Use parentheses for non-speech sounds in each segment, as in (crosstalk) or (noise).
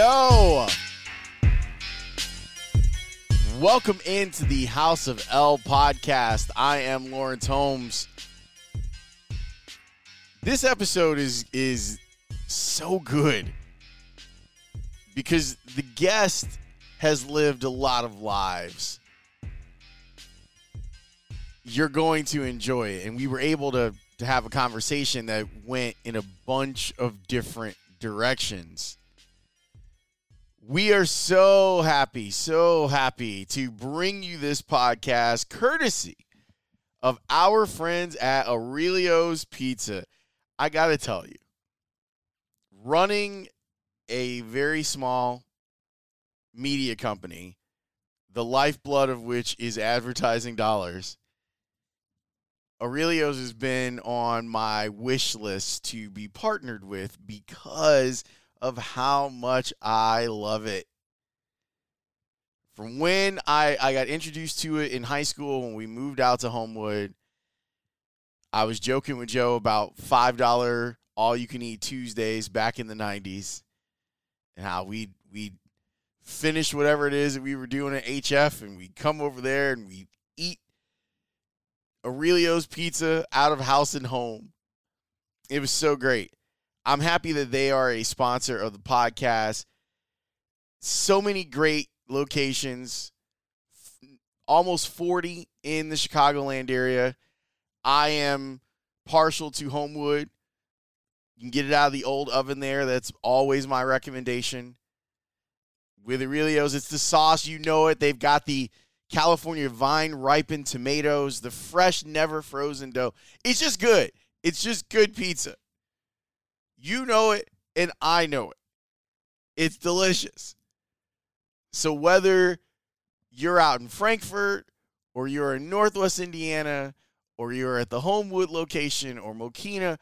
Yo! Welcome into the House of L podcast. I am Lawrence Holmes. This episode is is so good because the guest has lived a lot of lives. You're going to enjoy it and we were able to to have a conversation that went in a bunch of different directions. We are so happy, so happy to bring you this podcast courtesy of our friends at Aurelio's Pizza. I got to tell you, running a very small media company, the lifeblood of which is advertising dollars, Aurelio's has been on my wish list to be partnered with because – of how much I love it. From when I, I got introduced to it in high school when we moved out to Homewood, I was joking with Joe about $5 all you can eat Tuesdays back in the 90s and how we we finish whatever it is that we were doing at HF and we come over there and we eat Aurelio's pizza out of house and home. It was so great. I'm happy that they are a sponsor of the podcast. So many great locations, almost 40 in the Chicagoland area. I am partial to Homewood. You can get it out of the old oven there. That's always my recommendation. With Aurelio's, it's the sauce. You know it. They've got the California vine ripened tomatoes, the fresh, never frozen dough. It's just good. It's just good pizza. You know it, and I know it. It's delicious. So whether you're out in Frankfort or you're in Northwest Indiana or you're at the Homewood location or Mokena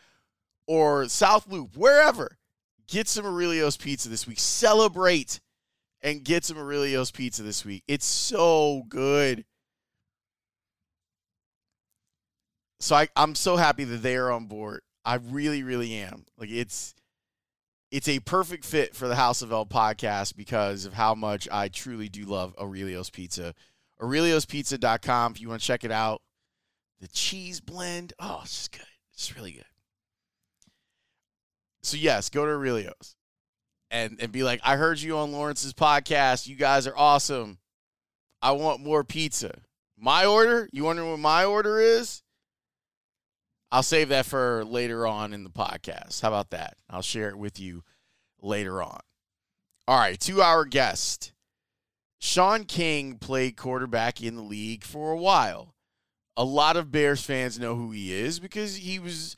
or South Loop, wherever, get some Aurelio's pizza this week. Celebrate and get some Aurelio's pizza this week. It's so good. So I, I'm so happy that they are on board. I really, really am. Like it's it's a perfect fit for the House of L podcast because of how much I truly do love Aurelio's Pizza. Aurelio'sPizza.com if you want to check it out. The cheese blend. Oh, it's just good. It's really good. So yes, go to Aurelio's and and be like, I heard you on Lawrence's podcast. You guys are awesome. I want more pizza. My order? You wondering what my order is? I'll save that for later on in the podcast. How about that? I'll share it with you later on. All right, two hour guest. Shaun King played quarterback in the league for a while. A lot of Bears fans know who he is because he was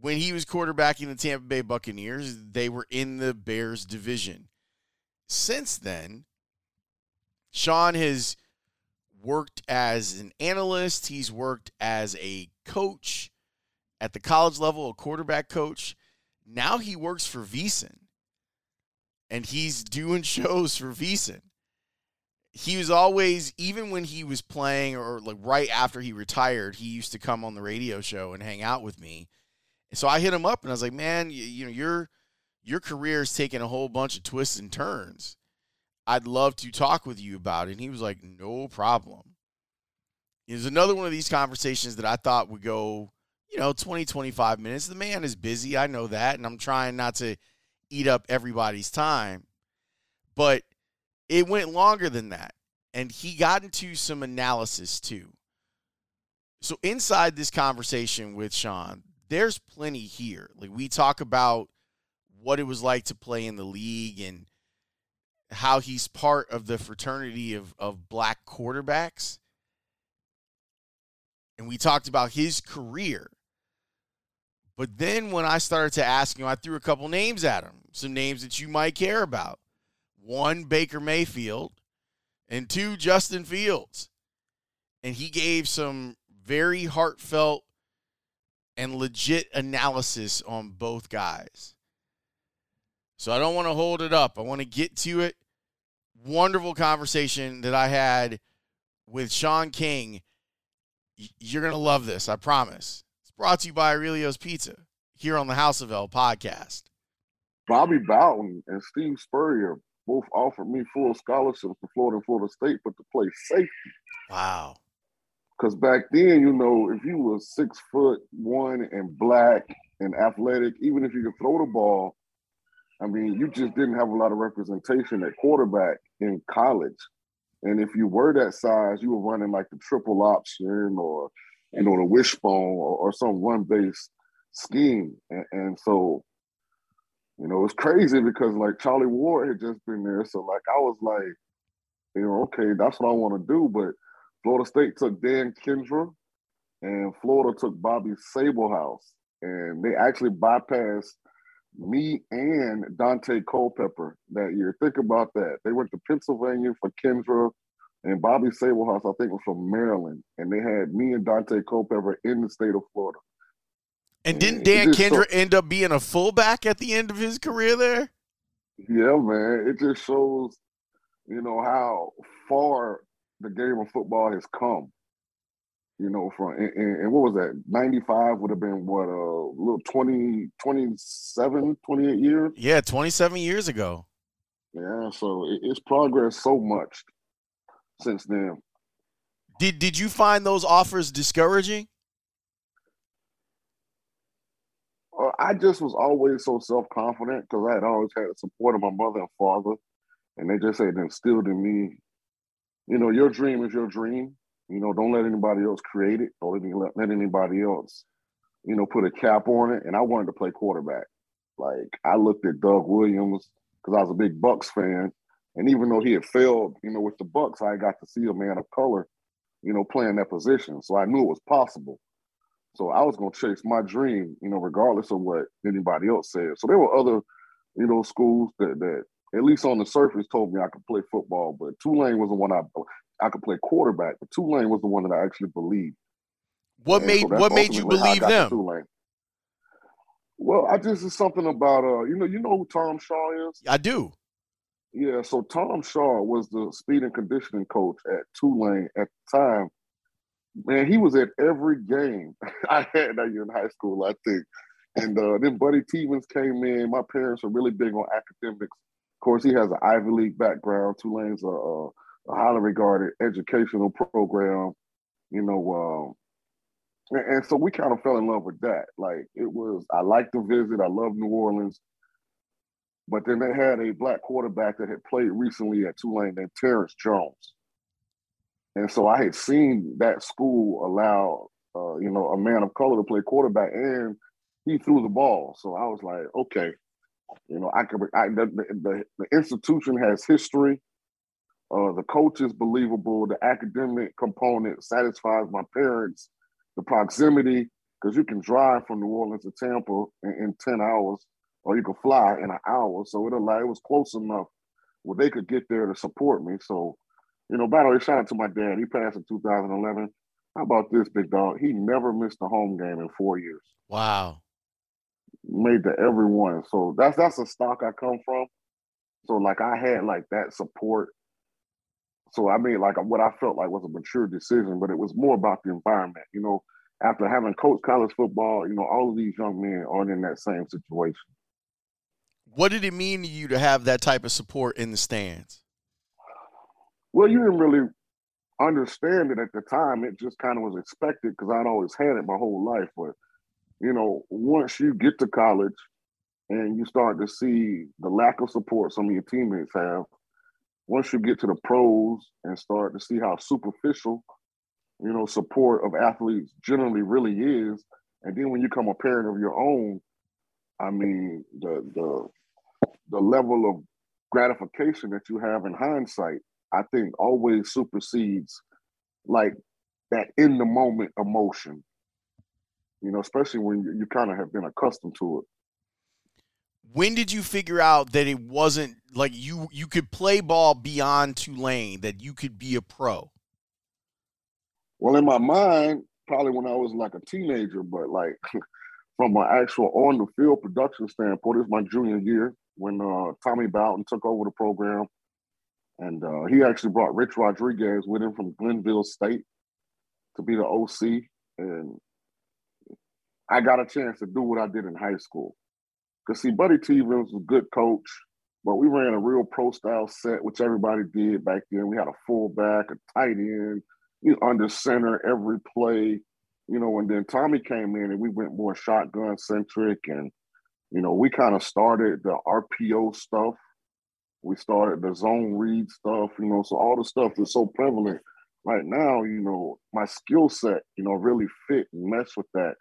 when he was quarterbacking the Tampa Bay Buccaneers, they were in the Bears division. Since then, Shaun has worked as an analyst, he's worked as a coach, at the college level, a quarterback coach. Now he works for VSiN and he's doing (laughs) shows for VSiN. He was always, even when he was playing or like right after he retired, he used to come on the radio show and hang out with me. And so I hit him up and I was like, man, you, you know, your your career is taking a whole bunch of twists and turns. I'd love to talk with you about it. And he was like, no problem. It was another one of these conversations that I thought would go you know, 20, 25 minutes. The man is busy. I know that. And I'm trying not to eat up everybody's time. But it went longer than that. And he got into some analysis too. So inside this conversation with Shaun, there's plenty here. Like we talk about what it was like to play in the league and how he's part of the fraternity of, of black quarterbacks. And we talked about his career. But then when I started to ask him, I threw a couple names at him, some names that you might care about. One, Baker Mayfield, and two, Justin Fields. And he gave some very heartfelt and legit analysis on both guys. So I don't want to hold it up. I want to get to it. Wonderful conversation that I had with Shaun King. You're going to love this, I promise. Brought to you by Aurelio's Pizza here on the House of L podcast. Bobby Bowden and Steve Spurrier both offered me full scholarships to Florida and Florida State, but to play safety. Wow. Because back then, you know, if you were six foot one and black and athletic, even if you could throw the ball, I mean, you just didn't have a lot of representation at quarterback in college. And if you were that size, you were running like the triple option or, you know, the wishbone or, or some run based scheme. And, and, so, you know, it's crazy because like Charlie Ward had just been there. So, like, I was like, you know, okay, that's what I want to do. But Florida State took Dan Kendra and Florida took Bobby Sabelhaus. And they actually bypassed me and Daunte Culpepper that year. Think about that. They went to Pennsylvania for Kendra, and Bobby Sabelhaus, I think, was from Maryland. And they had me and Daunte Culpepper in the state of Florida. And didn't Dan Kendra so, end up being a fullback at the end of his career there? Yeah, man. It just shows, you know, how far the game of football has come you know, from and, and, what was that? 95 would have been what a uh, little 20, 27, 28 years. Yeah, 27 years ago. Yeah, so it, it's progressed so much since then. Did did you find those offers discouraging? Uh, I just was always so self confident because I had always had the support of my mother and father, and they just had instilled in me, you know, your dream is your dream, you know, don't let anybody else create it. Don't let, let anybody else, you know, put a cap on it. And I wanted to play quarterback. Like I looked at Doug Williams because I was a big Bucks fan, and even though he had failed, you know, with the Bucks, I got to see a man of color, you know, playing that position. So I knew it was possible. So I was going to chase my dream, you know, regardless of what anybody else said. So there were other, you know, schools that that at least on the surface told me I could play football, but Tulane was the one I I could play quarterback, but Tulane was the one that I actually believed. What and made so what made you believe them? Well, I just is something about uh, you know, you know who Tom Shaw is. I do. Yeah, so Tom Shaw was the speed and conditioning coach at Tulane at the time. Man, he was at every game (laughs) I had that year in high school, I think. And uh, then Buddy Teevens came in. My parents are really big on academics. Of course, he has an Ivy League background. Tulane's a, a a highly regarded educational program, you know. Um, and, and so we kind of fell in love with that. Like it was, I liked the visit. I love New Orleans. But then they had a black quarterback that had played recently at Tulane named Terrence Jones. And so I had seen that school allow, uh, you know, a man of color to play quarterback, and he threw the ball. So I was like, okay, you know, I could. I, the, the, the institution has history. Uh, the coach is believable. The academic component satisfies my parents. The proximity, because you can drive from New Orleans to Tampa in, in, 10 hours, or you could fly in an hour. So it, allowed, it was close enough where they could get there to support me. So, you know, by the way, shout out to my dad. He passed in 2011. How about this, big dog? He never missed a home game in four years. Wow. Made to every one. So that's that's a stock I come from. So like I had like that support so I mean, like what I felt like was a mature decision, but it was more about the environment. You know, after having coached college football, you know, all of these young men aren't in that same situation. What did it mean to you to have that type of support in the stands? Well, you didn't really understand it at the time. It just kind of was expected because I'd always had it my whole life. But you know, once you get to college and you start to see the lack of support some of your teammates have, once you get to the pros and start to see how superficial, you know, support of athletes generally really is, and then when you become a parent of your own, I mean, the the the level of gratification that you have in hindsight, I think always supersedes like that in the moment emotion. You know, especially when you, you kind of have been accustomed to it. When did you figure out that it wasn't like you you could play ball beyond Tulane, that you could be a pro? Well, in my mind, probably when I was like a teenager, but like (laughs) from an actual on the field production standpoint, it's my junior year when uh, Tommy Bowden took over the program. And uh, he actually brought Rich Rodriguez with him from Glenville State to be the OC. And I got a chance to do what I did in high school. Because, see, Buddy Teevens was a good coach, but we ran a real pro style set, which everybody did back then. We had a fullback, a tight end, you know, under center every play, you know. And then Tommy came in and we went more shotgun centric. And, you know, we kind of started the RPO stuff. We started the zone read stuff, you know. So all the stuff is so prevalent right now, you know, my skill set, you know, really fit and mesh with that.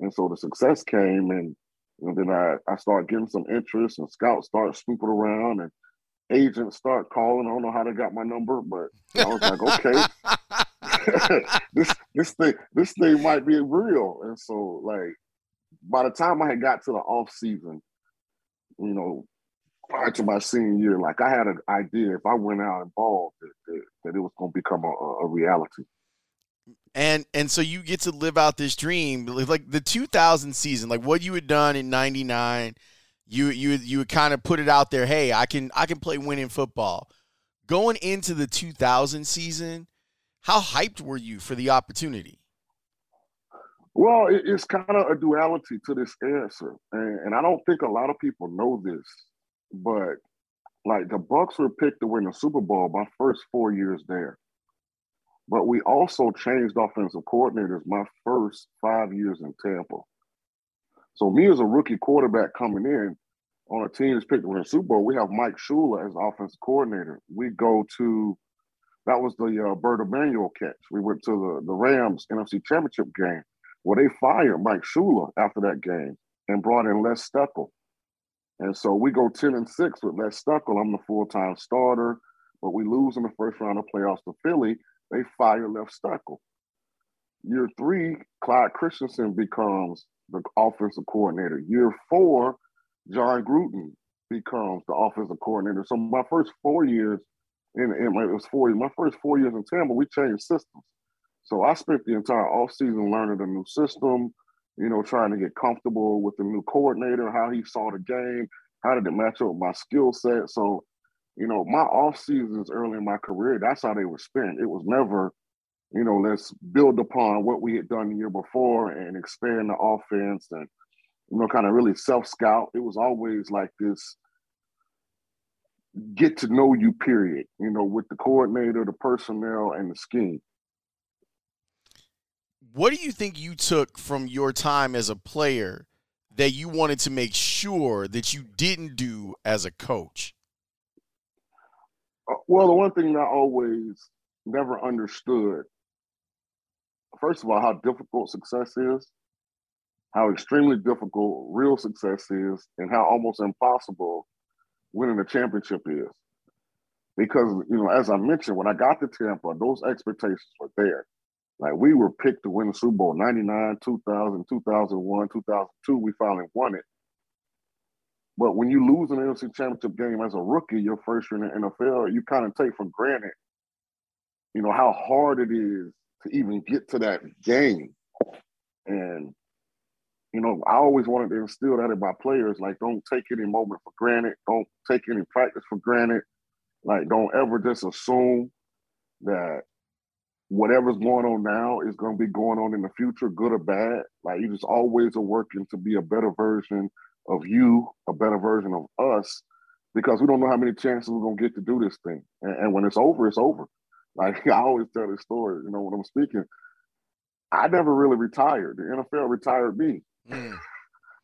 And so the success came and, and then I, I started getting some interest and scouts started snooping around and agents start calling. I don't know how they got my number, but I was like, okay, (laughs) (laughs) this this thing this thing might be real. And so like by the time I had got to the off season, you know, prior to my senior year, like I had an idea if I went out and balled that, that, that it was going to become a, a reality. And and so you get to live out this dream, like the 2000 season, like what you had done in '99. You you you would kind of put it out there. Hey, I can I can play winning football. Going into the 2000 season, how hyped were you for the opportunity? Well, it's kind of a duality to this answer, and, and I don't think a lot of people know this but like the Bucks were picked to win the Super Bowl my first four years there. But we also changed offensive coordinators my first five years in Tampa. So me as a rookie quarterback coming in on a team that's picked to win a Super Bowl, we have Mike Shula as offensive coordinator. We go to that was the uh, Bert Emanuel catch. We went to the, the Rams NFC Championship game where they fired Mike Shula after that game and brought in Les Steckel. And so we go 10 and 6 with Les Steckel. I'm the full-time starter, but we lose in the first round of playoffs to Philly. They fire Les Steckel. Year three, Clyde Christensen becomes the offensive coordinator. Year four, Jon Gruden becomes the offensive coordinator. So my first four years in, in my, it was four years, my first four years in Tampa, we changed systems. So I spent the entire offseason learning the new system, you know, trying to get comfortable with the new coordinator, how he saw the game, how did it match up with my skill set. So, you know, my off seasons early in my career, that's how they were spent. It was never, you know, let's build upon what we had done the year before and expand the offense and, you know, kind of really self scout. It was always like this get to know you period, you know, with the coordinator, the personnel, and the scheme what do you think you took from your time as a player that you wanted to make sure that you didn't do as a coach? Uh, well, the one thing I always never understood, first of all, how difficult success is, how extremely difficult real success is, and how almost impossible winning a championship is. Because, you know, as I mentioned, when I got to Tampa, those expectations were there. Like we were picked to win the Super Bowl 99, 2000, 2001, 2002. We finally won it. But when you lose an NFC championship game as a rookie, your first year in the NFL, you kind of take for granted, you know, how hard it is to even get to that game. And, you know, I always wanted to instill that in my players. Like, don't take any moment for granted. Don't take any practice for granted. Like, don't ever just assume that whatever's going on now is going to be going on in the future, good or bad. Like you just always are working to be a better version of you, a better version of us, because we don't know how many chances we're going to get to do this thing. And, and when it's over, it's over. (laughs) Like I always tell this story, you know, when I'm speaking, I never really retired. The NFL retired me. Mm.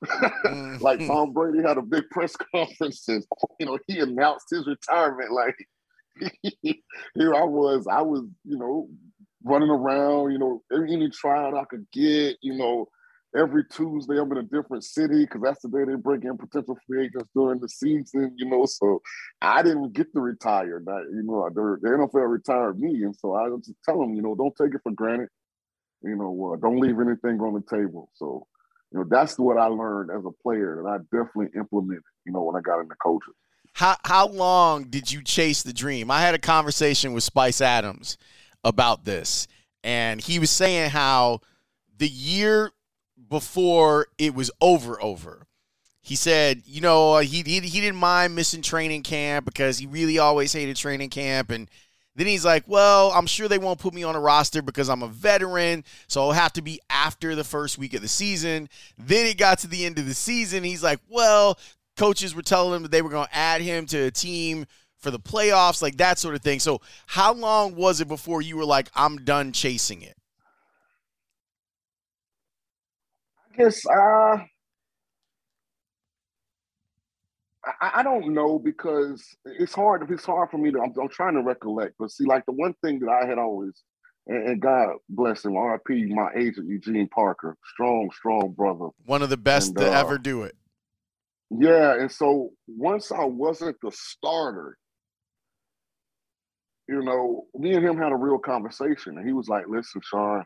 (laughs) like mm. Tom Brady had a big press (laughs) conference and you know he announced his retirement like here I was, I was, you know, running around, you know, any tryout I could get, you know, every Tuesday I'm in a different city because that's the day they bring in potential free agents during the season, you know. So I didn't get to retire. That you know, the, the NFL retired me, and so I just tell them, you know, don't take it for granted. You know, uh, don't leave anything on the table. So, you know, that's what I learned as a player and I definitely implemented. You know, when I got into coaching. How how long did you chase the dream? I had a conversation with Spice Adams about this, and he was saying how the year before it was over over. He said, you know, uh, he, he he didn't mind missing training camp because he really always hated training camp and then he's like, well, I'm sure they won't put me on a roster because I'm a veteran, so I'll have to be after the first week of the season. Then it got to the end of the season. He's like, well, coaches were telling him that they were going to add him to a team for the playoffs, like that sort of thing. So, how long was it before you were like, I'm done chasing it? I guess uh, I, I don't know because it's hard. It's hard for me to. I'm, I'm, trying to recollect, but see, like the one thing that I had always, and, and God bless him, R.I.P. My agent Eugene Parker, strong, strong brother, one of the best and, to uh, ever do it. Yeah, and so once I wasn't the starter, you know, me and him had a real conversation, and he was like, "Listen, Shaun."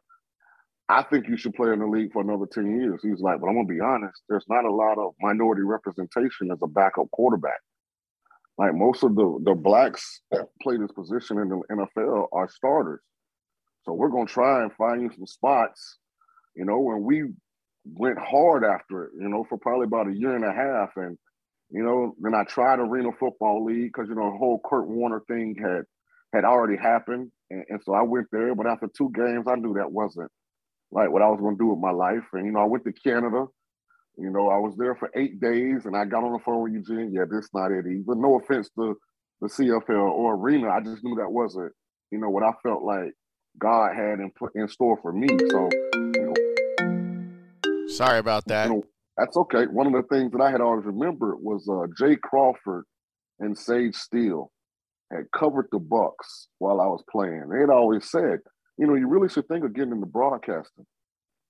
I think you should play in the league for another 10 years. He was like, but I'm gonna be honest, there's not a lot of minority representation as a backup quarterback. Like most of the the blacks that play this position in the NFL are starters. So we're gonna try and find you some spots, you know, and we went hard after it, you know, for probably about a year and a half. And, you know, then I tried Arena Football League because, you know, the whole Kurt Warner thing had had already happened. And, and so I went there, but after two games, I knew that wasn't like what I was going to do with my life. And, you know, I went to Canada. You know, I was there for eight days and I got on the phone with Eugene. Yeah, this not it either. No offense to the CFL or arena. I just knew that wasn't, you know, what I felt like God had in, in store for me. So, you know. Sorry about that. You know, that's okay. One of the things that I had always remembered was uh, Jay Crawford and Sage Steele had covered the Bucks while I was playing. They'd always said, you know, you really should think of getting into broadcasting.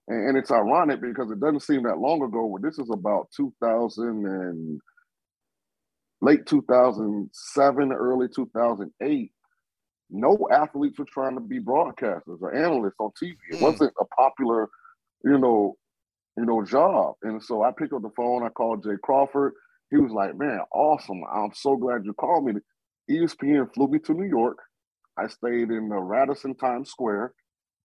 And, and it's ironic because it doesn't seem that long ago, when this is about 2000 and late 2007, early 2008, no athletes were trying to be broadcasters or analysts on TV. It hmm. wasn't a popular, you know, you know, job. And so I picked up the phone. I called Jay Crawford. He was like, "Man, awesome! I'm so glad you called me." ESPN flew me to New York. I stayed in the Radisson Times Square.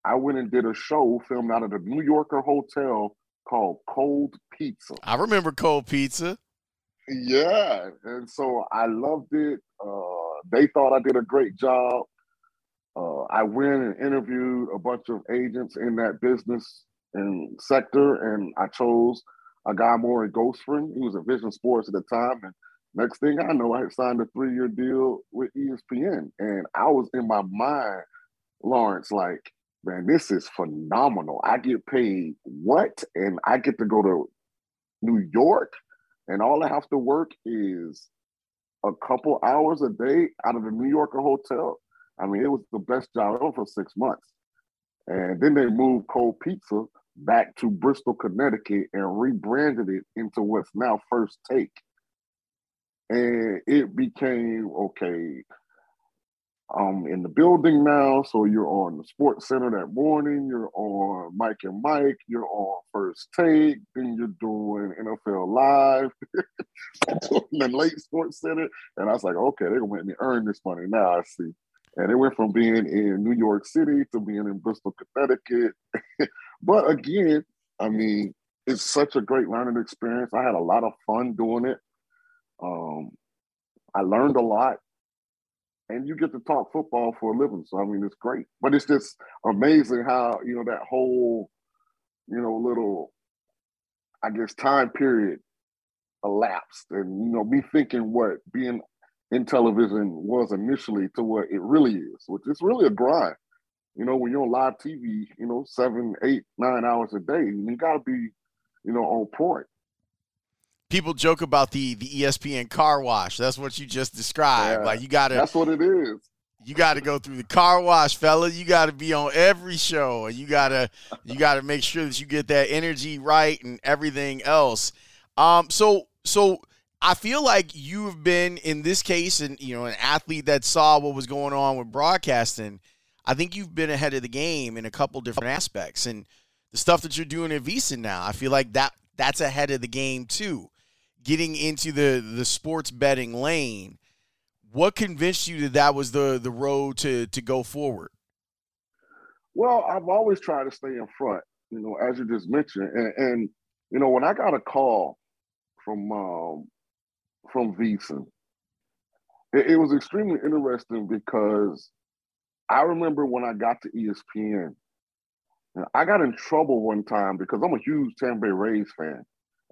I went and did a show filmed out of the New Yorker Hotel called Cold Pizza. I remember Cold Pizza. Yeah, and so I loved it. Uh, they thought I did a great job. Uh, I went and interviewed a bunch of agents in that business and sector, and I chose a guy Maury Gostfrand. He was at Vision Sports at the time, and Next thing I know, I had signed a three year deal with ESPN. And I was in my mind, Lawrence, like, man, this is phenomenal. I get paid what? And I get to go to New York, and all I have to work is a couple hours a day out of the New Yorker hotel. I mean, it was the best job ever for six months. And then they moved Cold Pizza back to Bristol, Connecticut, and rebranded it into what's now First Take and it became okay. I'm in the building now, so you're on the Sports Center that morning. You're on Mike and Mike. You're on First Take. Then you're doing NFL Live, (laughs) the late Sports Center, and I was like, okay, they're gonna let me earn this money now. I see. And it went from being in New York City to being in Bristol, Connecticut. (laughs) but again, I mean, it's such a great learning experience. I had a lot of fun doing it. Um, I learned a lot, and you get to talk football for a living. So I mean, it's great. But it's just amazing how you know that whole, you know, little, I guess, time period elapsed, and you know, me thinking what being in television was initially to what it really is, which is really a grind. You know, when you're on live TV, you know, seven, eight, nine hours a day, you got to be, you know, on point. People joke about the the ESPN car wash. That's what you just described. Yeah, like you got to. That's what it is. You got to go through the car wash, fella. You got to be on every show, and you gotta you got to make sure that you get that energy right and everything else. Um, so so I feel like you've been in this case, and you know, an athlete that saw what was going on with broadcasting. I think you've been ahead of the game in a couple different aspects, and the stuff that you're doing at VSiN now, I feel like that that's ahead of the game too. Getting into the the sports betting lane, what convinced you that that was the the road to to go forward? Well, I've always tried to stay in front, you know, as you just mentioned, and, and you know, when I got a call from um, from VSiN, it, it was extremely interesting because I remember when I got to ESPN, I got in trouble one time because I'm a huge Tampa Bay Rays fan,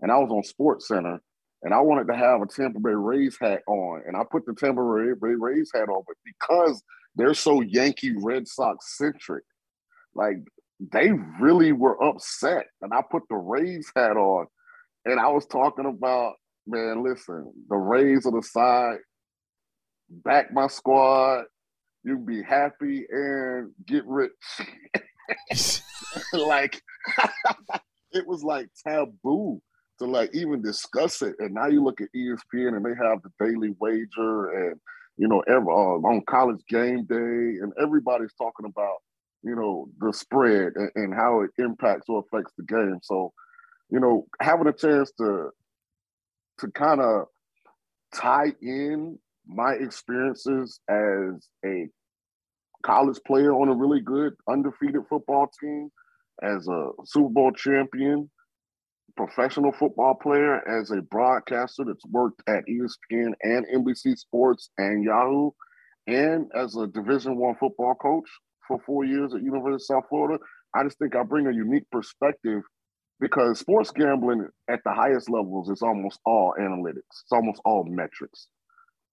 and I was on Sports Center, and I wanted to have a Tampa Bay Rays hat on, and I put the Tampa Bay Rays hat on, but because they're so Yankee Red Sox centric, like they really were upset, and I put the Rays hat on, and I was talking about, man, listen, the Rays are the side, back my squad, you be happy and get rich. (laughs) (laughs) like (laughs) it was like taboo to like even discuss it. And now you look at ESPN and they have the daily wager and you know ever uh, on college game day and everybody's talking about you know the spread and, and how it impacts or affects the game. So you know having a chance to to kind of tie in my experiences as a college player on a really good undefeated football team, as a Super Bowl champion, professional football player, as a broadcaster that's worked at ESPN and NBC Sports and Yahoo, and as a Division One football coach for four years at University of South Florida. I just think I bring a unique perspective because sports gambling at the highest levels is almost all analytics. It's almost all metrics.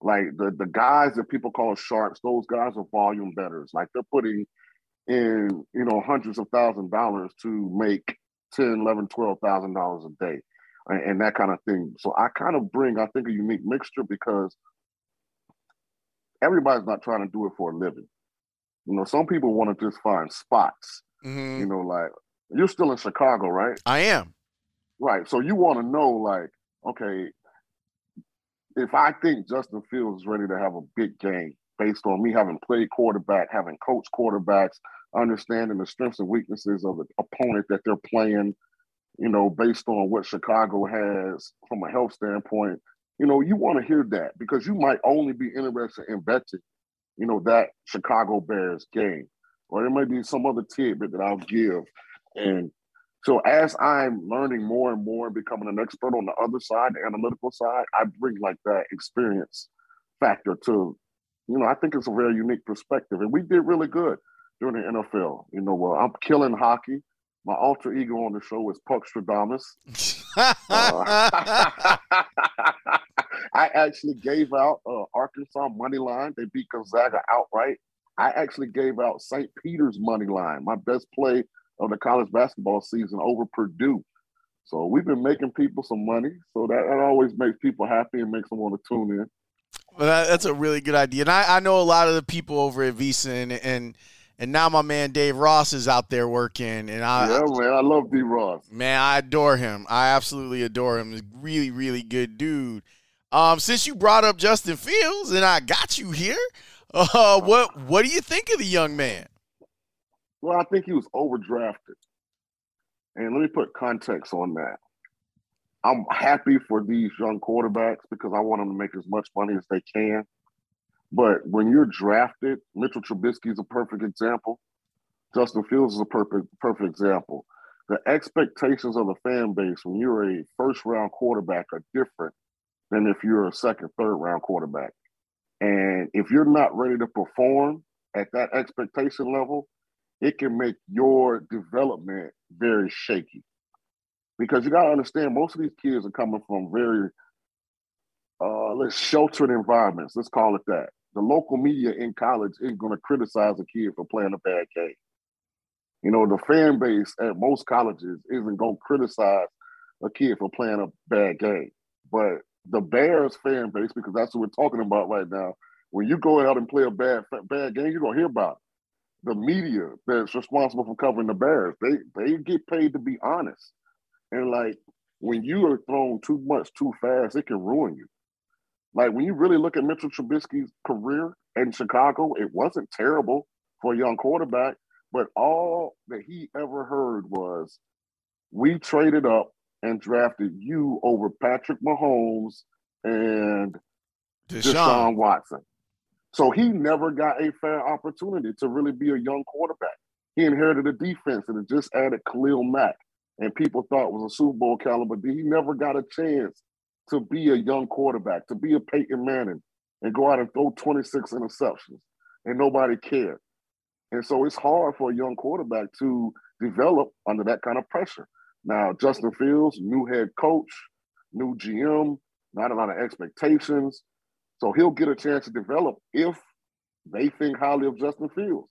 Like the the guys that people call sharps, those guys are volume betters. Like they're putting in, you know, hundreds of thousand dollars to make 10, 11, 12,000 dollars a day and, and that kind of thing. So I kind of bring, I think, a unique mixture because everybody's not trying to do it for a living. You know, some people want to just find spots. Mm-hmm. You know, like you're still in Chicago, right? I am. Right. So you want to know, like, okay, if I think Justin Fields is ready to have a big game based on me having played quarterback, having coached quarterbacks, understanding the strengths and weaknesses of the opponent that they're playing, you know, based on what Chicago has from a health standpoint, you know, you want to hear that because you might only be interested in betting, you know, that Chicago Bears game. Or there may be some other tidbit that I'll give. And so as I'm learning more and more and becoming an expert on the other side, the analytical side, I bring like that experience factor to, you know, I think it's a very unique perspective. And we did really good during the NFL. You know, uh, I'm killing hockey. My alter ego on the show is Puck Stradamus. uh, (laughs) I actually gave out uh, Arkansas money line. They beat Gonzaga outright. I actually gave out St. Peter's money line. My best play of the college basketball season over Purdue. So we've been making people some money. So that, that always makes people happy and makes them want to tune in. Well, that's a really good idea. And I, I know a lot of the people over at VSiN, and and now my man Dave Ross is out there working, and I yeah man, I love D Ross. Man, I adore him. I absolutely adore him. He's a really, really good dude. Um, since you brought up Justin Fields and I got you here, (laughs) uh, what what do you think of the young man? Well, I think he was overdrafted. And let me put context on that. I'm happy for these young quarterbacks because I want them to make as much money as they can. But when you're drafted, Mitchell Trubisky is a perfect example. Justin Fields is a perfect perfect example. The expectations of the fan base when you're a first round quarterback are different than if you're a second, third round quarterback. And if you're not ready to perform at that expectation level, it can make your development very shaky. Because you gotta understand, most of these kids are coming from very uh, let's sheltered environments. Let's call it that. The local media in college isn't going to criticize a kid for playing a bad game. You know, the fan base at most colleges isn't going to criticize a kid for playing a bad game. But the Bears fan base, because that's what we're talking about right now, when you go out and play a bad bad game, you're gonna hear about it. The media that's responsible for covering the Bears, they they get paid to be honest. And like when you are thrown too much too fast, it can ruin you. Like when you really look at Mitchell Trubisky's career in Chicago, it wasn't terrible for a young quarterback, but all that he ever heard was, "We traded up and drafted you over Patrick Mahomes and Deshaun, Deshaun Watson." So he never got a fair opportunity to really be a young quarterback. He inherited a defense and it just added Khalil Mack, and people thought was a Super Bowl caliber. But he never got a chance to be a young quarterback, to be a Peyton Manning and go out and throw 26 interceptions and nobody cared. And so it's hard for a young quarterback to develop under that kind of pressure. Now, Justin Fields, new head coach, new GM, not a lot of expectations. So he'll get a chance to develop if they think highly of Justin Fields.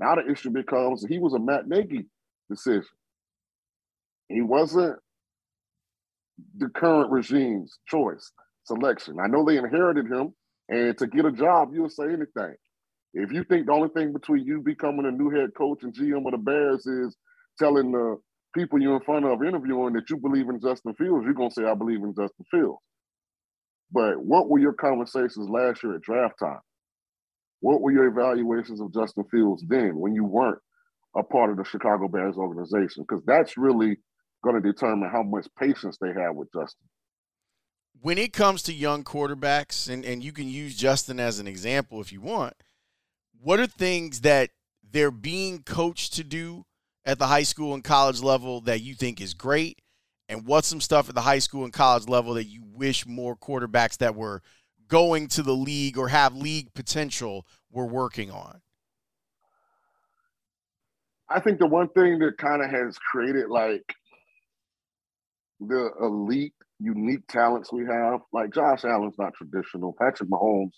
Now the issue becomes he was a Matt Nagy decision. He wasn't the current regime's choice selection. I know they inherited him, and to get a job, you'll say anything. If you think the only thing between you becoming a new head coach and GM of the Bears is telling the people you're in front of interviewing that you believe in Justin Fields, you're gonna say I believe in Justin Fields. But what were your conversations last year at draft time? What were your evaluations of Justin Fields then when you weren't a part of the Chicago Bears organization? Because that's really going to determine how much patience they have with Justin. When it comes to young quarterbacks, and, and you can use Justin as an example if you want, what are things that they're being coached to do at the high school and college level that you think is great? And what's some stuff at the high school and college level that you wish more quarterbacks that were going to the league or have league potential were working on? I think the one thing that kind of has created like the elite, unique talents we have. Like Josh Allen's not traditional. Patrick Mahomes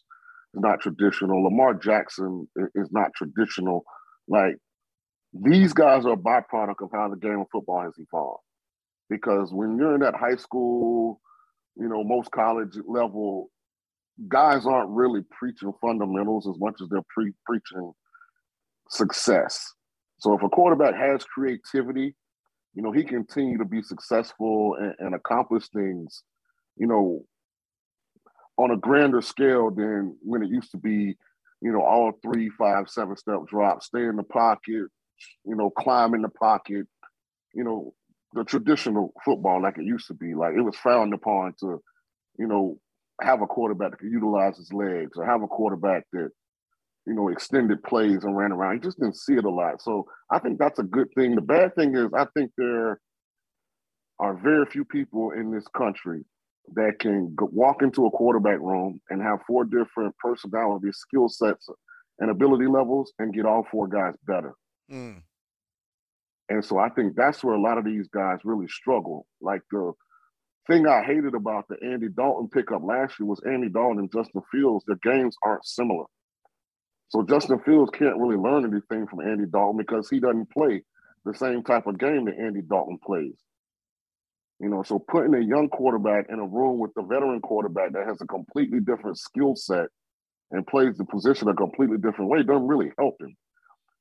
is not traditional. Lamar Jackson is not traditional. Like these guys are a byproduct of how the game of football has evolved. Because when you're in that high school, you know, most college level, guys aren't really preaching fundamentals as much as they're pre- preaching success. So if a quarterback has creativity you know, he continued to be successful and, and accomplish things, you know, on a grander scale than when it used to be, you know, all three, five, seven step drops, stay in the pocket, you know, climb in the pocket, you know, the traditional football like it used to be. Like it was frowned upon to, you know, have a quarterback that could utilize his legs or have a quarterback that you know, extended plays and ran around. He just didn't see it a lot. So I think that's a good thing. The bad thing is I think there are very few people in this country that can walk into a quarterback room and have four different personalities, skill sets, and ability levels and get all four guys better. Mm. And so I think that's where a lot of these guys really struggle. Like the thing I hated about the Andy Dalton pickup last year was Andy Dalton and Justin Fields, their games aren't similar. So Justin Fields can't really learn anything from Andy Dalton because he doesn't play the same type of game that Andy Dalton plays. You know, so putting a young quarterback in a room with a veteran quarterback that has a completely different skill set and plays the position a completely different way doesn't really help him.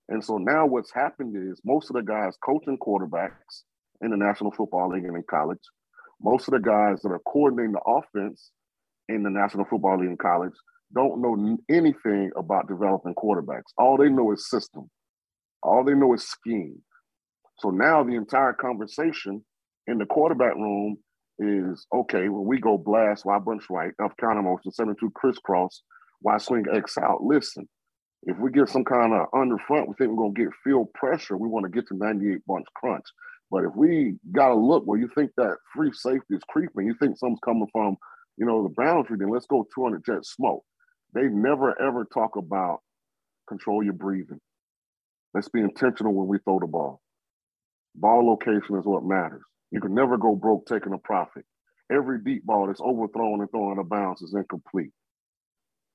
And so now what's happened is most of the guys coaching quarterbacks in the National Football League and in college, most of the guys that are coordinating the offense in the National Football League and college don't know anything about developing quarterbacks. All they know is system. All they know is scheme. So now the entire conversation in the quarterback room is okay, when we go blast, why bunch right, up counter motion, 72 crisscross, why swing X out? Listen, if we get some kind of under front, we think we're going to get field pressure. We want to get to 98 bunch crunch. But if we got to look where you think that free safety is creeping, you think something's coming from, you know, the boundary, then let's go 200 jet smoke. They never ever talk about control your breathing. Let's be intentional when we throw the ball. Ball location is what matters. You can never go broke taking a profit. Every deep ball that's overthrown and thrown out of bounds is incomplete.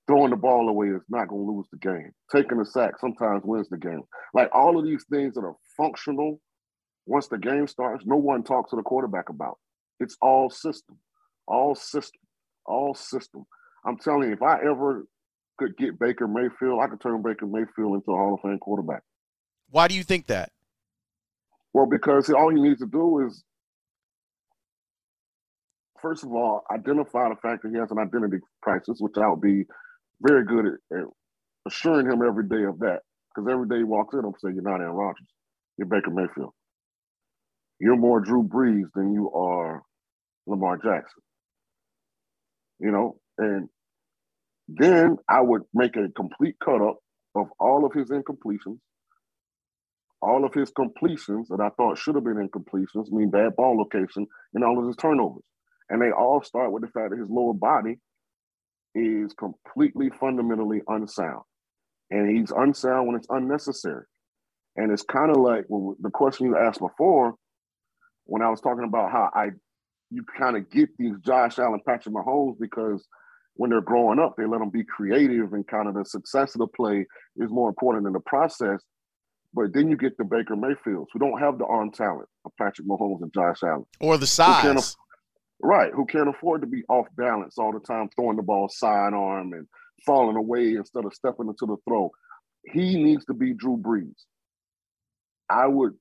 Throwing the ball away is not going to lose the game. Taking a sack sometimes wins the game. Like all of these things that are functional once the game starts, no one talks to the quarterback about. It's all system. all system, all system. I'm telling you, if I ever could get Baker Mayfield, I could turn Baker Mayfield into a Hall of Fame quarterback. Why do you think that? Well, because all he needs to do is, first of all, identify the fact that he has an identity crisis, which I would be very good at, at assuring him every day of that. Because every day he walks in, I'm saying, You're not Aaron Rodgers. You're Baker Mayfield. You're more Drew Brees than you are Lamar Jackson. You know, and then I would make a complete cut up of all of his incompletions, all of his completions that I thought should have been incompletions, mean bad ball location, and all of his turnovers. And they all start with the fact that his lower body is completely fundamentally unsound. And he's unsound when it's unnecessary. And it's kind of like well, the question you asked before when I was talking about how I you kind of get these Josh Allen, Patrick Mahomes because when they're growing up, they let them be creative and kind of the success of the play is more important than the process. But then you get the Baker Mayfields who don't have the arm talent of Patrick Mahomes and Josh Allen. Or the size. right, who can't afford to be off balance all the time, throwing the ball sidearm and falling away instead of stepping into the throw. He needs to be Drew Brees. I would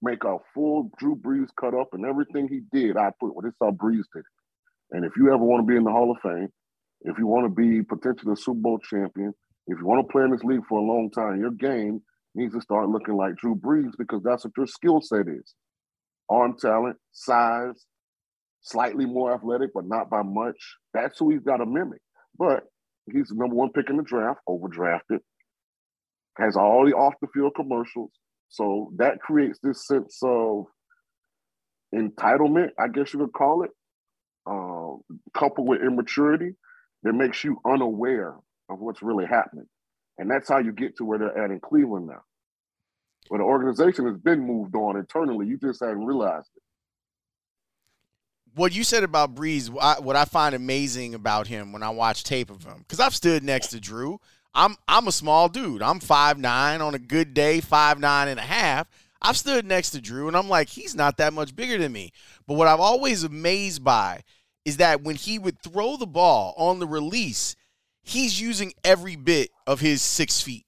make a full Drew Brees cut up and everything he did, I put, well, this how Brees did it. And if you ever want to be in the Hall of Fame, if you want to be potentially a Super Bowl champion, if you want to play in this league for a long time, your game needs to start looking like Drew Brees because that's what your skill set is. Arm talent, size, slightly more athletic, but not by much. That's who he's got to mimic. But he's the number one pick in the draft, overdrafted, has all the off the field commercials. So that creates this sense of entitlement, I guess you could call it, uh, coupled with immaturity that makes you unaware of what's really happening. And that's how you get to where they're at in Cleveland now. But the organization has been moved on internally. You just haven't realized it. What you said about Brees, what I find amazing about him when I watch tape of him, because I've stood next to Drew. I'm I'm a small dude. I'm five nine on a good day, five nine and a half. I've stood next to Drew and I'm like, he's not that much bigger than me. But what I'm always amazed by is that when he would throw the ball on the release, he's using every bit of his six feet.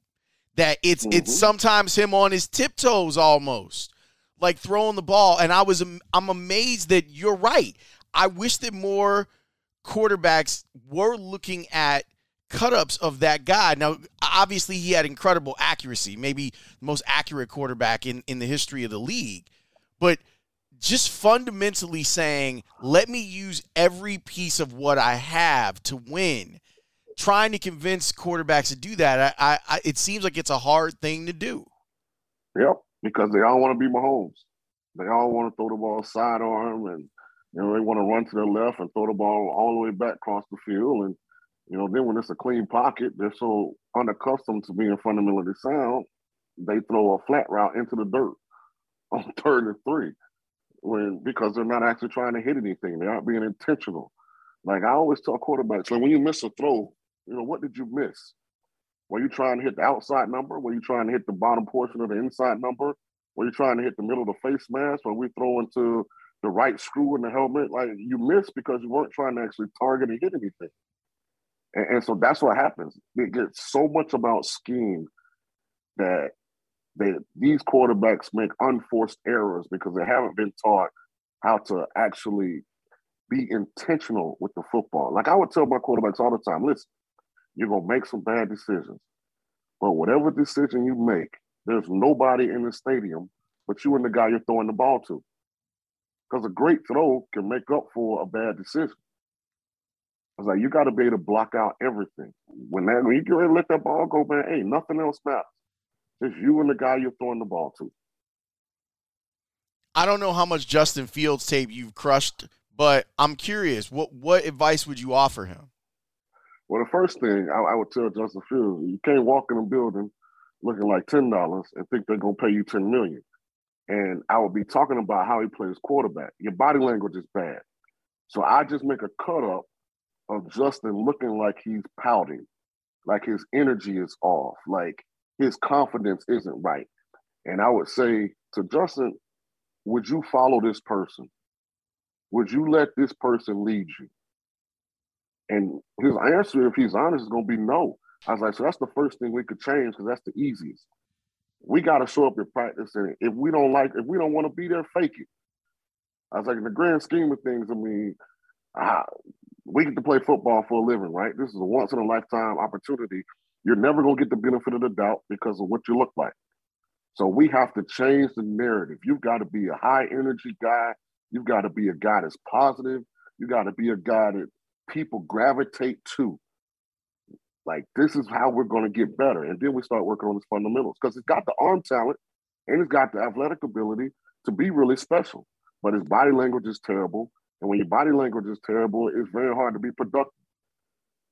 That it's mm-hmm. it's sometimes him on his tiptoes almost, like throwing the ball. And I was I'm amazed that you're right. I wish that more quarterbacks were looking at cut-ups of that guy. Now, obviously, he had incredible accuracy, maybe the most accurate quarterback in, in the history of the league. But – just fundamentally saying, let me use every piece of what I have to win. Trying to convince quarterbacks to do that, I, I, it seems like it's a hard thing to do. Yep, because they all want to be Mahomes. They all want to throw the ball sidearm, and you know they want to run to the left and throw the ball all the way back across the field. And you know, then when it's a clean pocket, they're so unaccustomed to being fundamentally sound, they throw a flat route into the dirt (laughs) on third and three when because they're not actually trying to hit anything. They aren't being intentional. Like I always tell quarterbacks, like when you miss a throw, you know, what did you miss? Were you trying to hit the outside number? Were you trying to hit the bottom portion of the inside number? Were you trying to hit the middle of the face mask? Were we throwing to the right screw in the helmet? Like you missed because you weren't trying to actually target and hit anything. And, and so that's what happens. It gets so much about scheme that they these quarterbacks make unforced errors because they haven't been taught how to actually be intentional with the football. Like I would tell my quarterbacks all the time, listen, you're gonna make some bad decisions. But whatever decision you make, there's nobody in the stadium but you and the guy you're throwing the ball to. Because a great throw can make up for a bad decision. I was like, you got to be able to block out everything. When that when you get ready to let that ball go, man, hey, nothing else matters. Just you and the guy you're throwing the ball to. I don't know how much Justin Fields tape you've crushed, but I'm curious. What what advice would you offer him? Well, the first thing I, I would tell Justin Fields, you can't walk in a building looking like ten dollars and think they're gonna pay you ten million. And I would be talking about how he plays quarterback. Your body language is bad. So I just make a cut up of Justin looking like he's pouting, like his energy is off, like his confidence isn't right. And I would say to Justin, would you follow this person? would you let this person lead you? And his answer, if he's honest, is going to be no. I was like, so that's the first thing we could change because that's the easiest. We got to show up at practice, and if we don't like, if we don't want to be there, fake it. I was like, in the grand scheme of things, I mean, ah, we get to play football for a living, right? This is a once in a lifetime opportunity. You're never going to get the benefit of the doubt because of what you look like. So we have to change the narrative. You've got to be a high energy guy. You've got to be a guy that's positive. You got to be a guy that people gravitate to. Like this is how we're going to get better, and then we start working on his fundamentals because he's got the arm talent and he's got the athletic ability to be really special. But his body language is terrible, and when your body language is terrible, it's very hard to be productive.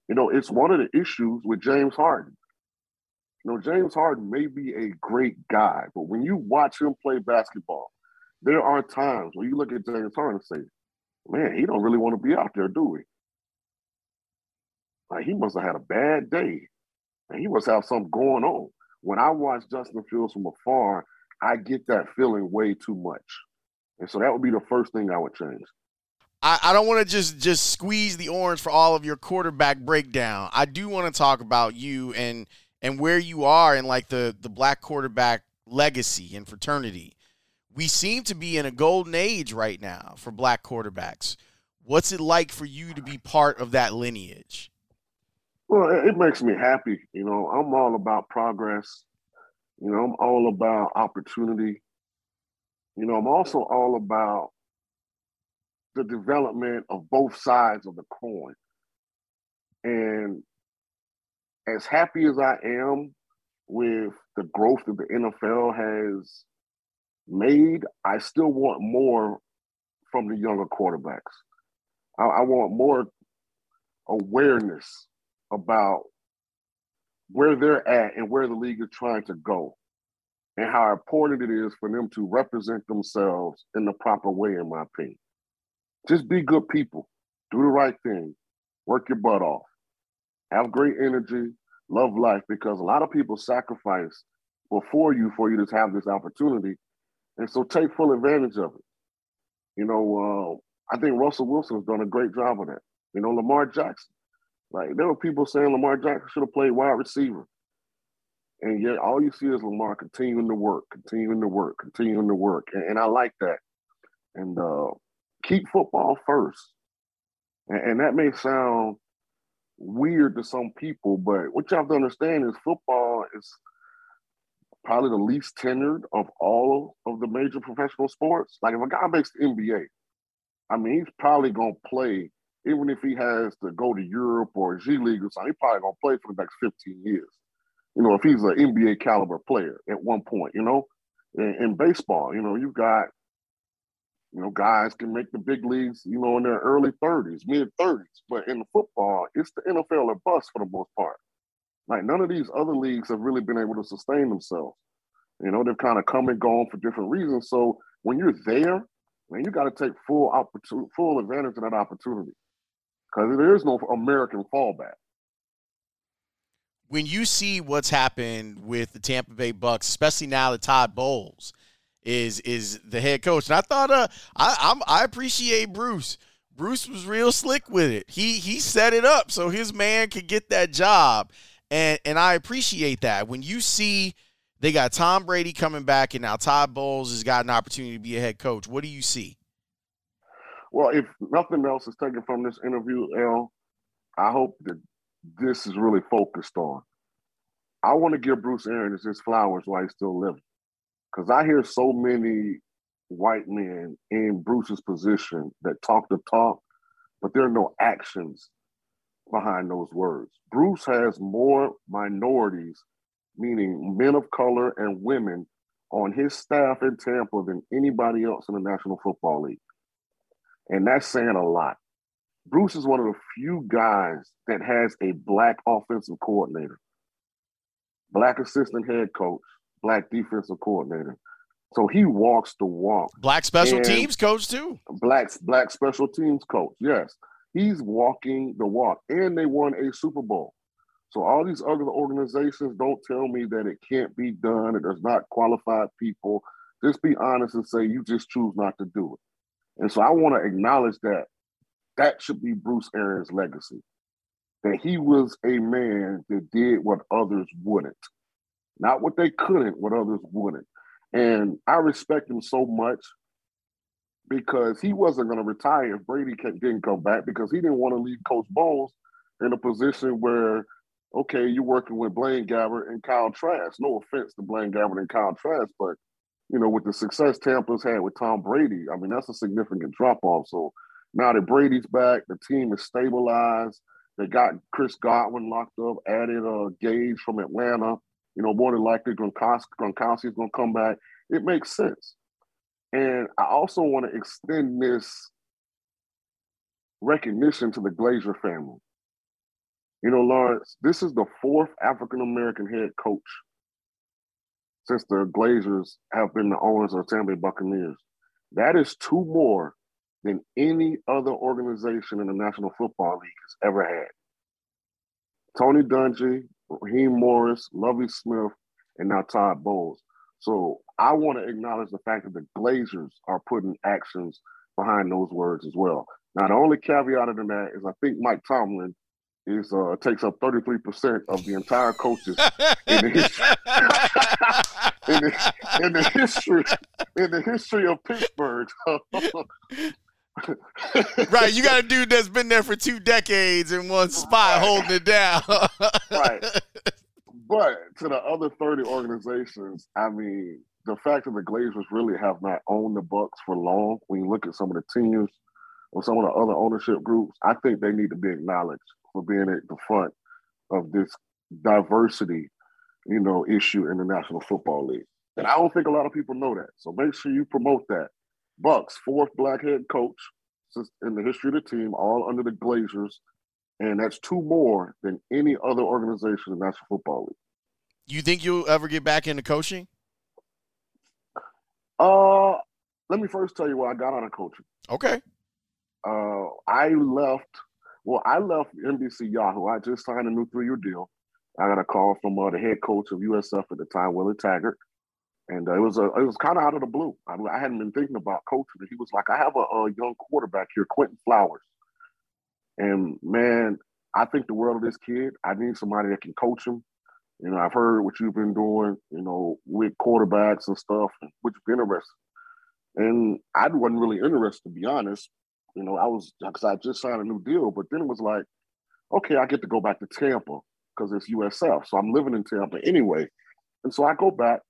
You know, it's one of the issues with James Harden. You know, James Harden may be a great guy, but when you watch him play basketball, there are times when you look at James Harden and say, man, he don't really want to be out there, do he? Like he must have had a bad day. And he must have something going on. When I watch Justin Fields from afar, I get that feeling way too much. And so that would be the first thing I would change. I, I don't want to just just squeeze the orange for all of your quarterback breakdown. I do want to talk about you and and where you are in like the the black quarterback legacy and fraternity. We seem to be in a golden age right now for black quarterbacks. What's it like for you to be part of that lineage? Well, it makes me happy. You know, I'm all about progress. You know, I'm all about opportunity. You know, I'm also all about the development of both sides of the coin. And as happy as I am with the growth that the NFL has made, I still want more from the younger quarterbacks. I, I want more awareness about where they're at and where the league is trying to go and how important it is for them to represent themselves in the proper way, in my opinion. Just be good people, do the right thing, work your butt off, have great energy, love life, because a lot of people sacrifice before you for you to have this opportunity. And so take full advantage of it. You know, uh, I think Russell Wilson has done a great job of that. You know, Lamar Jackson, like there were people saying Lamar Jackson should have played wide receiver. And yet all you see is Lamar continuing to work, continuing to work, continuing to work. And, and I like that. And uh, keep football first. And, and, that may sound weird to some people, but what you have to understand is football is probably the least tenured of all of the major professional sports. Like if a guy makes the NBA, I mean, he's probably going to play even if he has to go to Europe or G League or something, he's probably gonna play for the next 15 years. You know, if he's an NBA caliber player at one point, you know. In, in baseball, you know, you've got, you know, guys can make the big leagues, you know, in their early 30s, mid 30s. But in football, it's the NFL or bust for the most part. Like none of these other leagues have really been able to sustain themselves. You know, they've kind of come and gone for different reasons. So when you're there, man, you got to take full opportunity, full advantage of that opportunity because there is no American fallback. When you see what's happened with the Tampa Bay Bucks, especially now that Todd Bowles is is the head coach, and I thought uh, I I'm, I appreciate Bruce. Bruce was real slick with it. He he set it up so his man could get that job, and and I appreciate that. When you see they got Tom Brady coming back, and now Todd Bowles has got an opportunity to be a head coach, what do you see? Well, if nothing else is taken from this interview, L, I hope that this is really focused on. I want to give Bruce Arians his flowers while he's still living. Because I hear so many white men in Bruce's position that talk the talk, but there are no actions behind those words. Bruce has more minorities, meaning men of color and women, on his staff in Tampa than anybody else in the National Football League. And that's saying a lot. Bruce is one of the few guys that has a black offensive coordinator, black assistant head coach, black defensive coordinator. So he walks the walk. Black special and teams coach too. Black black special teams coach. Yes. He's walking the walk. And they won a Super Bowl. So all these other organizations don't tell me that it can't be done. It does not qualified people. Just be honest and say you just choose not to do it. And so I want to acknowledge that that should be Bruce Arians' legacy. That he was a man that did what others wouldn't. Not what they couldn't, what others wouldn't. And I respect him so much because he wasn't going to retire if Brady didn't come back because he didn't want to leave Coach Bowles in a position where, okay, you're working with Blaine Gabbert and Kyle Trask. No offense to Blaine Gabbert and Kyle Trask, but you know, with the success Tampa's had with Tom Brady, I mean, that's a significant drop off. So now that Brady's back, the team is stabilized. They got Chris Godwin locked up, added a uh, Gage from Atlanta. You know, more than likely Gronkowski, Gronkowski is going to come back. It makes sense. And I also want to extend this recognition to the Glazer family. You know, Lawrence, this is the fourth African American head coach since the Glazers have been the owners of Tampa Bay Buccaneers. That is two more than any other organization in the National Football League has ever had. Tony Dungy, Raheem Morris, Lovie Smith, and now Todd Bowles. So I want to acknowledge the fact that the Glazers are putting actions behind those words as well. Now, the only caveat of that is I think Mike Tomlin is uh, takes up 33% of the entire coaches in the history (laughs) in the, in the history in the history of Pittsburgh. (laughs) right, you got a dude that's been there for two decades in one spot right. holding it down. right. (laughs) But to the other 30 organizations, I mean, the fact that the Glazers really have not owned the Bucks for long, when you look at some of the teams or some of the other ownership groups, I think they need to be acknowledged for being at the front of this diversity, you know, issue in the National Football League. And I don't think a lot of people know that. So make sure you promote that. Bucks, fourth black head coach in the history of the team, all under the Glazers. And that's two more than any other organization in the National Football League. You think you'll ever get back into coaching? Uh, let me first tell you why I got out of coaching. Okay. Uh, I left. Well, I left NBC Yahoo. I just signed a new three-year deal. I got a call from uh, the head coach of USF at the time, Willie Taggart, and uh, it was a it was kind of out of the blue. I, I, hadn't been thinking about coaching. He was like, "I have a, a young quarterback here, Quinton Flowers, and man, I think the world of this kid. I need somebody that can coach him. You know, I've heard what you've been doing, you know, with quarterbacks and stuff, which is interesting. And I wasn't really interested, to be honest. You know, I was because I just signed a new deal, but then it was like, okay, I get to go back to Tampa because it's USF, so I'm living in Tampa anyway. And so I go back.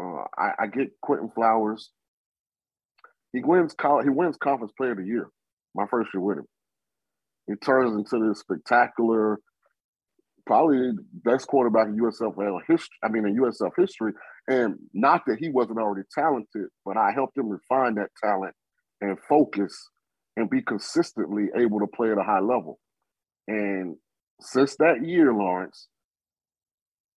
Uh, I, I, get Quinton Flowers. He wins. He wins Conference Player of the Year. My first year with him. He turns into this spectacular probably best quarterback in USF history. I mean, in USF history, and not that he wasn't already talented, but I helped him refine that talent and focus and be consistently able to play at a high level. And since that year, Lawrence,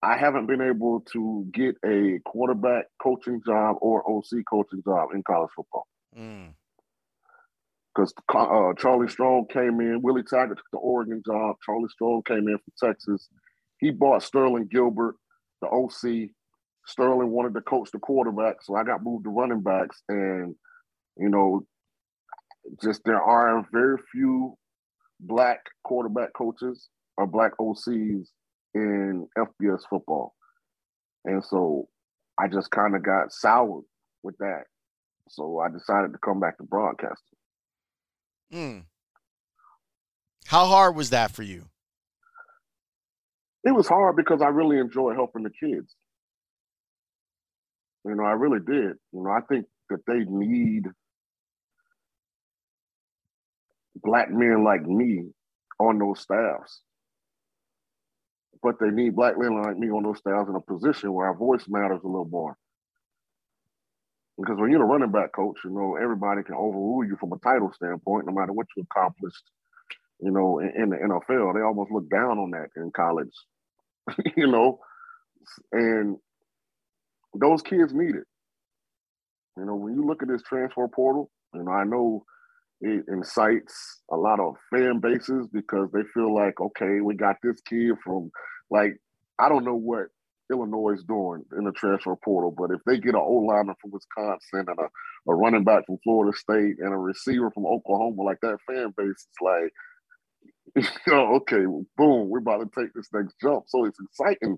I haven't been able to get a quarterback coaching job or OC coaching job in college football. Mm because uh, Charlie Strong came in. Willie Taggart took the Oregon job. Charlie Strong came in from Texas. He bought Sterling Gilbert, the OC. Sterling wanted to coach the quarterback, so I got moved to running backs. And you know, just there are very few black quarterback coaches or black OCs in FBS football, and so I just kind of got soured with that. So I decided to come back to broadcasting. Mm. How hard was that for you? It was hard because I really enjoy helping the kids. You know, I really did. You know, I think that they need black men like me on those staffs. But they need black men like me on those staffs in a position where our voice matters a little more. Because when you're a running back coach, you know, everybody can overrule you from a title standpoint, no matter what you accomplished, you know, in, in the NFL. They almost look down on that in college, (laughs) you know, and those kids need it. You know, when you look at this transfer portal, you know, I know it incites a lot of fan bases because they feel like, okay, we got this kid from like, I don't know what Illinois is doing in the transfer portal. But if they get an O lineman from Wisconsin and a, a running back from Florida State and a receiver from Oklahoma, like that fan base is like, (laughs) okay, boom, we're about to take this next jump. So it's exciting.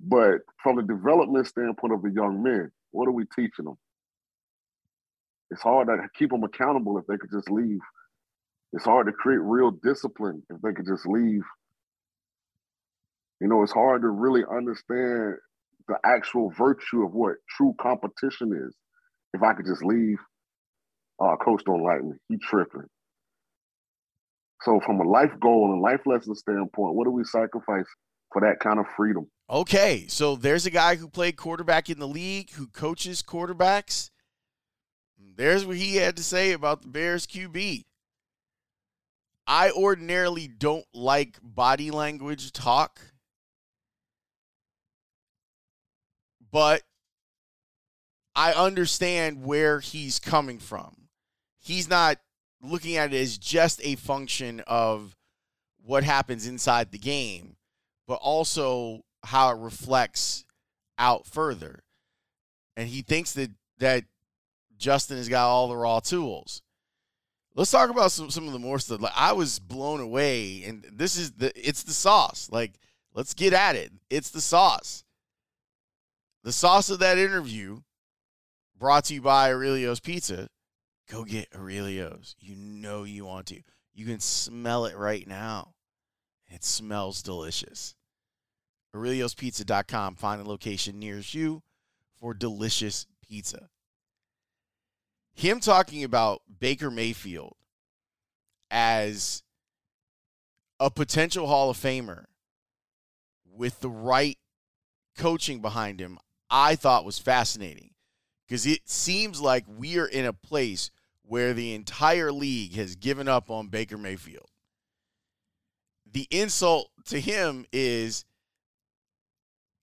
But from the development standpoint of the young men, what are we teaching them? It's hard to keep them accountable if they could just leave. It's hard to create real discipline if they could just leave you know, it's hard to really understand the actual virtue of what true competition is. If I could just leave, uh, coach don't like me. He tripping. So from a life goal and life lesson standpoint, what do we sacrifice for that kind of freedom? Okay, so there's a guy who played quarterback in the league who coaches quarterbacks. There's what he had to say about the Bears QB. I ordinarily don't like body language talk but I understand where he's coming from. He's not looking at it as just a function of what happens inside the game, but also how it reflects out further. And he thinks that that Justin has got all the raw tools. Let's talk about some, some of the more stuff. Like I was blown away, and this is the it's the sauce. Like, let's get at it. It's the sauce. The sauce of that interview brought to you by Aurelio's Pizza. Go get Aurelio's. You know you want to. You can smell it right now. It smells delicious. Aurelio'sPizza.com. Find a location nearest you for delicious pizza. Him talking about Baker Mayfield as a potential Hall of Famer with the right coaching behind him, I thought was fascinating because it seems like we are in a place where the entire league has given up on Baker Mayfield. The insult to him is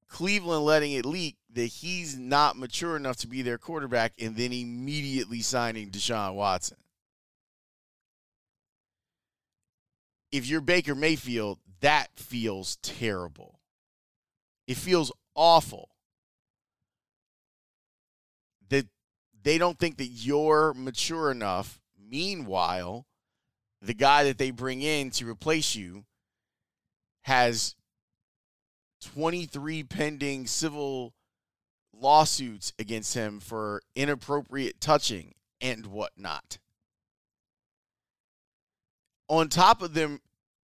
Cleveland letting it leak that he's not mature enough to be their quarterback and then immediately signing Deshaun Watson. If you're Baker Mayfield, that feels terrible. It feels awful they don't think that you're mature enough. Meanwhile, the guy that they bring in to replace you has 23 pending civil lawsuits against him for inappropriate touching and whatnot. On top of them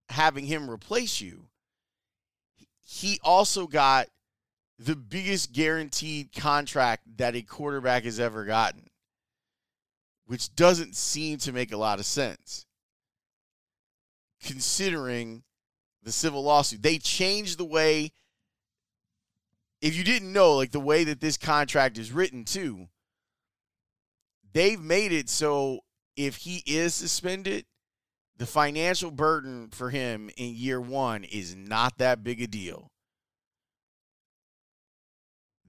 having him replace you, he also got the biggest guaranteed contract that a quarterback has ever gotten, which doesn't seem to make a lot of sense considering the civil lawsuit. They changed the way, if you didn't know, like the way that this contract is written, too, they've made it so if he is suspended, the financial burden for him in year one is not that big a deal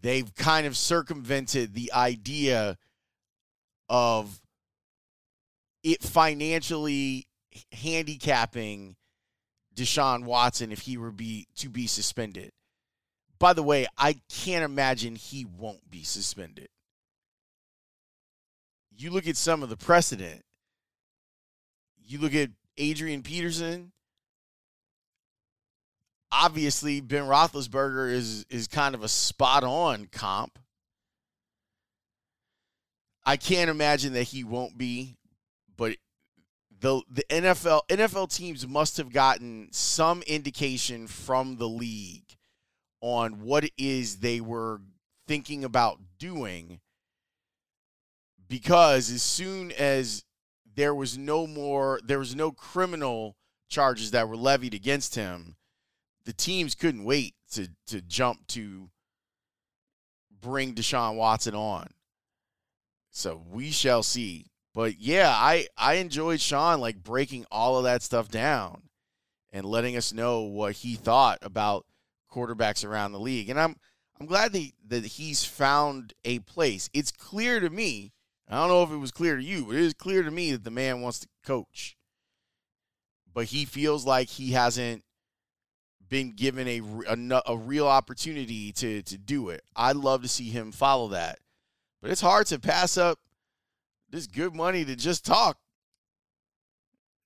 they've kind of circumvented the idea of it financially handicapping Deshaun Watson if he were be to be suspended. By the way, I can't imagine he won't be suspended. You look at some of the precedent. You look at Adrian Peterson, obviously Ben Roethlisberger is is kind of a spot on comp. I can't imagine that he won't be, but the the NFL NFL teams must have gotten some indication from the league on what it is they were thinking about doing because as soon as there was no more there was no criminal charges that were levied against him the teams couldn't wait to to jump to bring Deshaun Watson on. So we shall see. But yeah, I I enjoyed Shaun like breaking all of that stuff down and letting us know what he thought about quarterbacks around the league. And I'm I'm glad that, that he's found a place. It's clear to me. I don't know if it was clear to you, but it is clear to me that the man wants to coach. But he feels like he hasn't been given a, a, a real opportunity to to do it. I'd love to see him follow that. But it's hard to pass up this good money to just talk.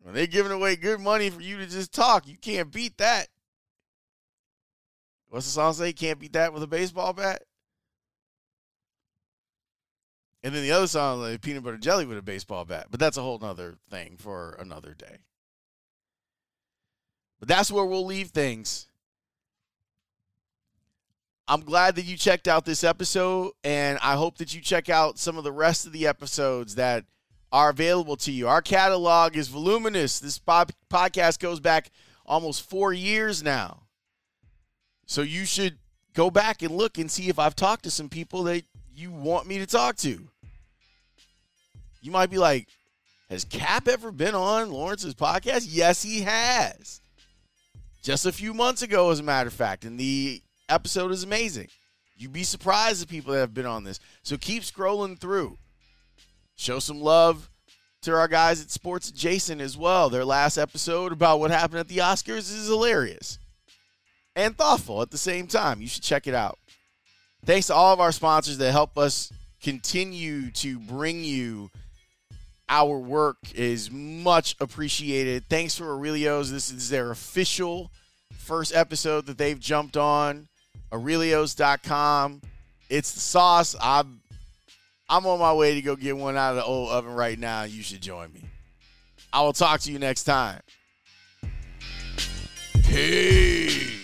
When they're giving away good money for you to just talk, you can't beat that. What's the song say? Can't beat that with a baseball bat. And then the other song, like peanut butter jelly with a baseball bat. But that's a whole nother thing for another day. But that's where we'll leave things. I'm glad that you checked out this episode, and I hope that you check out some of the rest of the episodes that are available to you. Our catalog is voluminous. This podcast goes back almost four years now. So you should go back and look and see if I've talked to some people that you want me to talk to. You might be like, has Cap ever been on Lawrence's podcast? Yes, he has. Just a few months ago, as a matter of fact. And the episode is amazing. You'd be surprised the people that have been on this. So keep scrolling through. Show some love to our guys at Sports Jason as well. Their last episode about what happened at the Oscars is hilarious and thoughtful at the same time. You should check it out. Thanks to all of our sponsors that help us continue to bring you our work is much appreciated. Thanks for Aurelio's. This is their official first episode that they've jumped on. Aurelios.com. It's the sauce. I'm I'm on my way to go get one out of the old oven right now. You should join me. I will talk to you next time. Peace.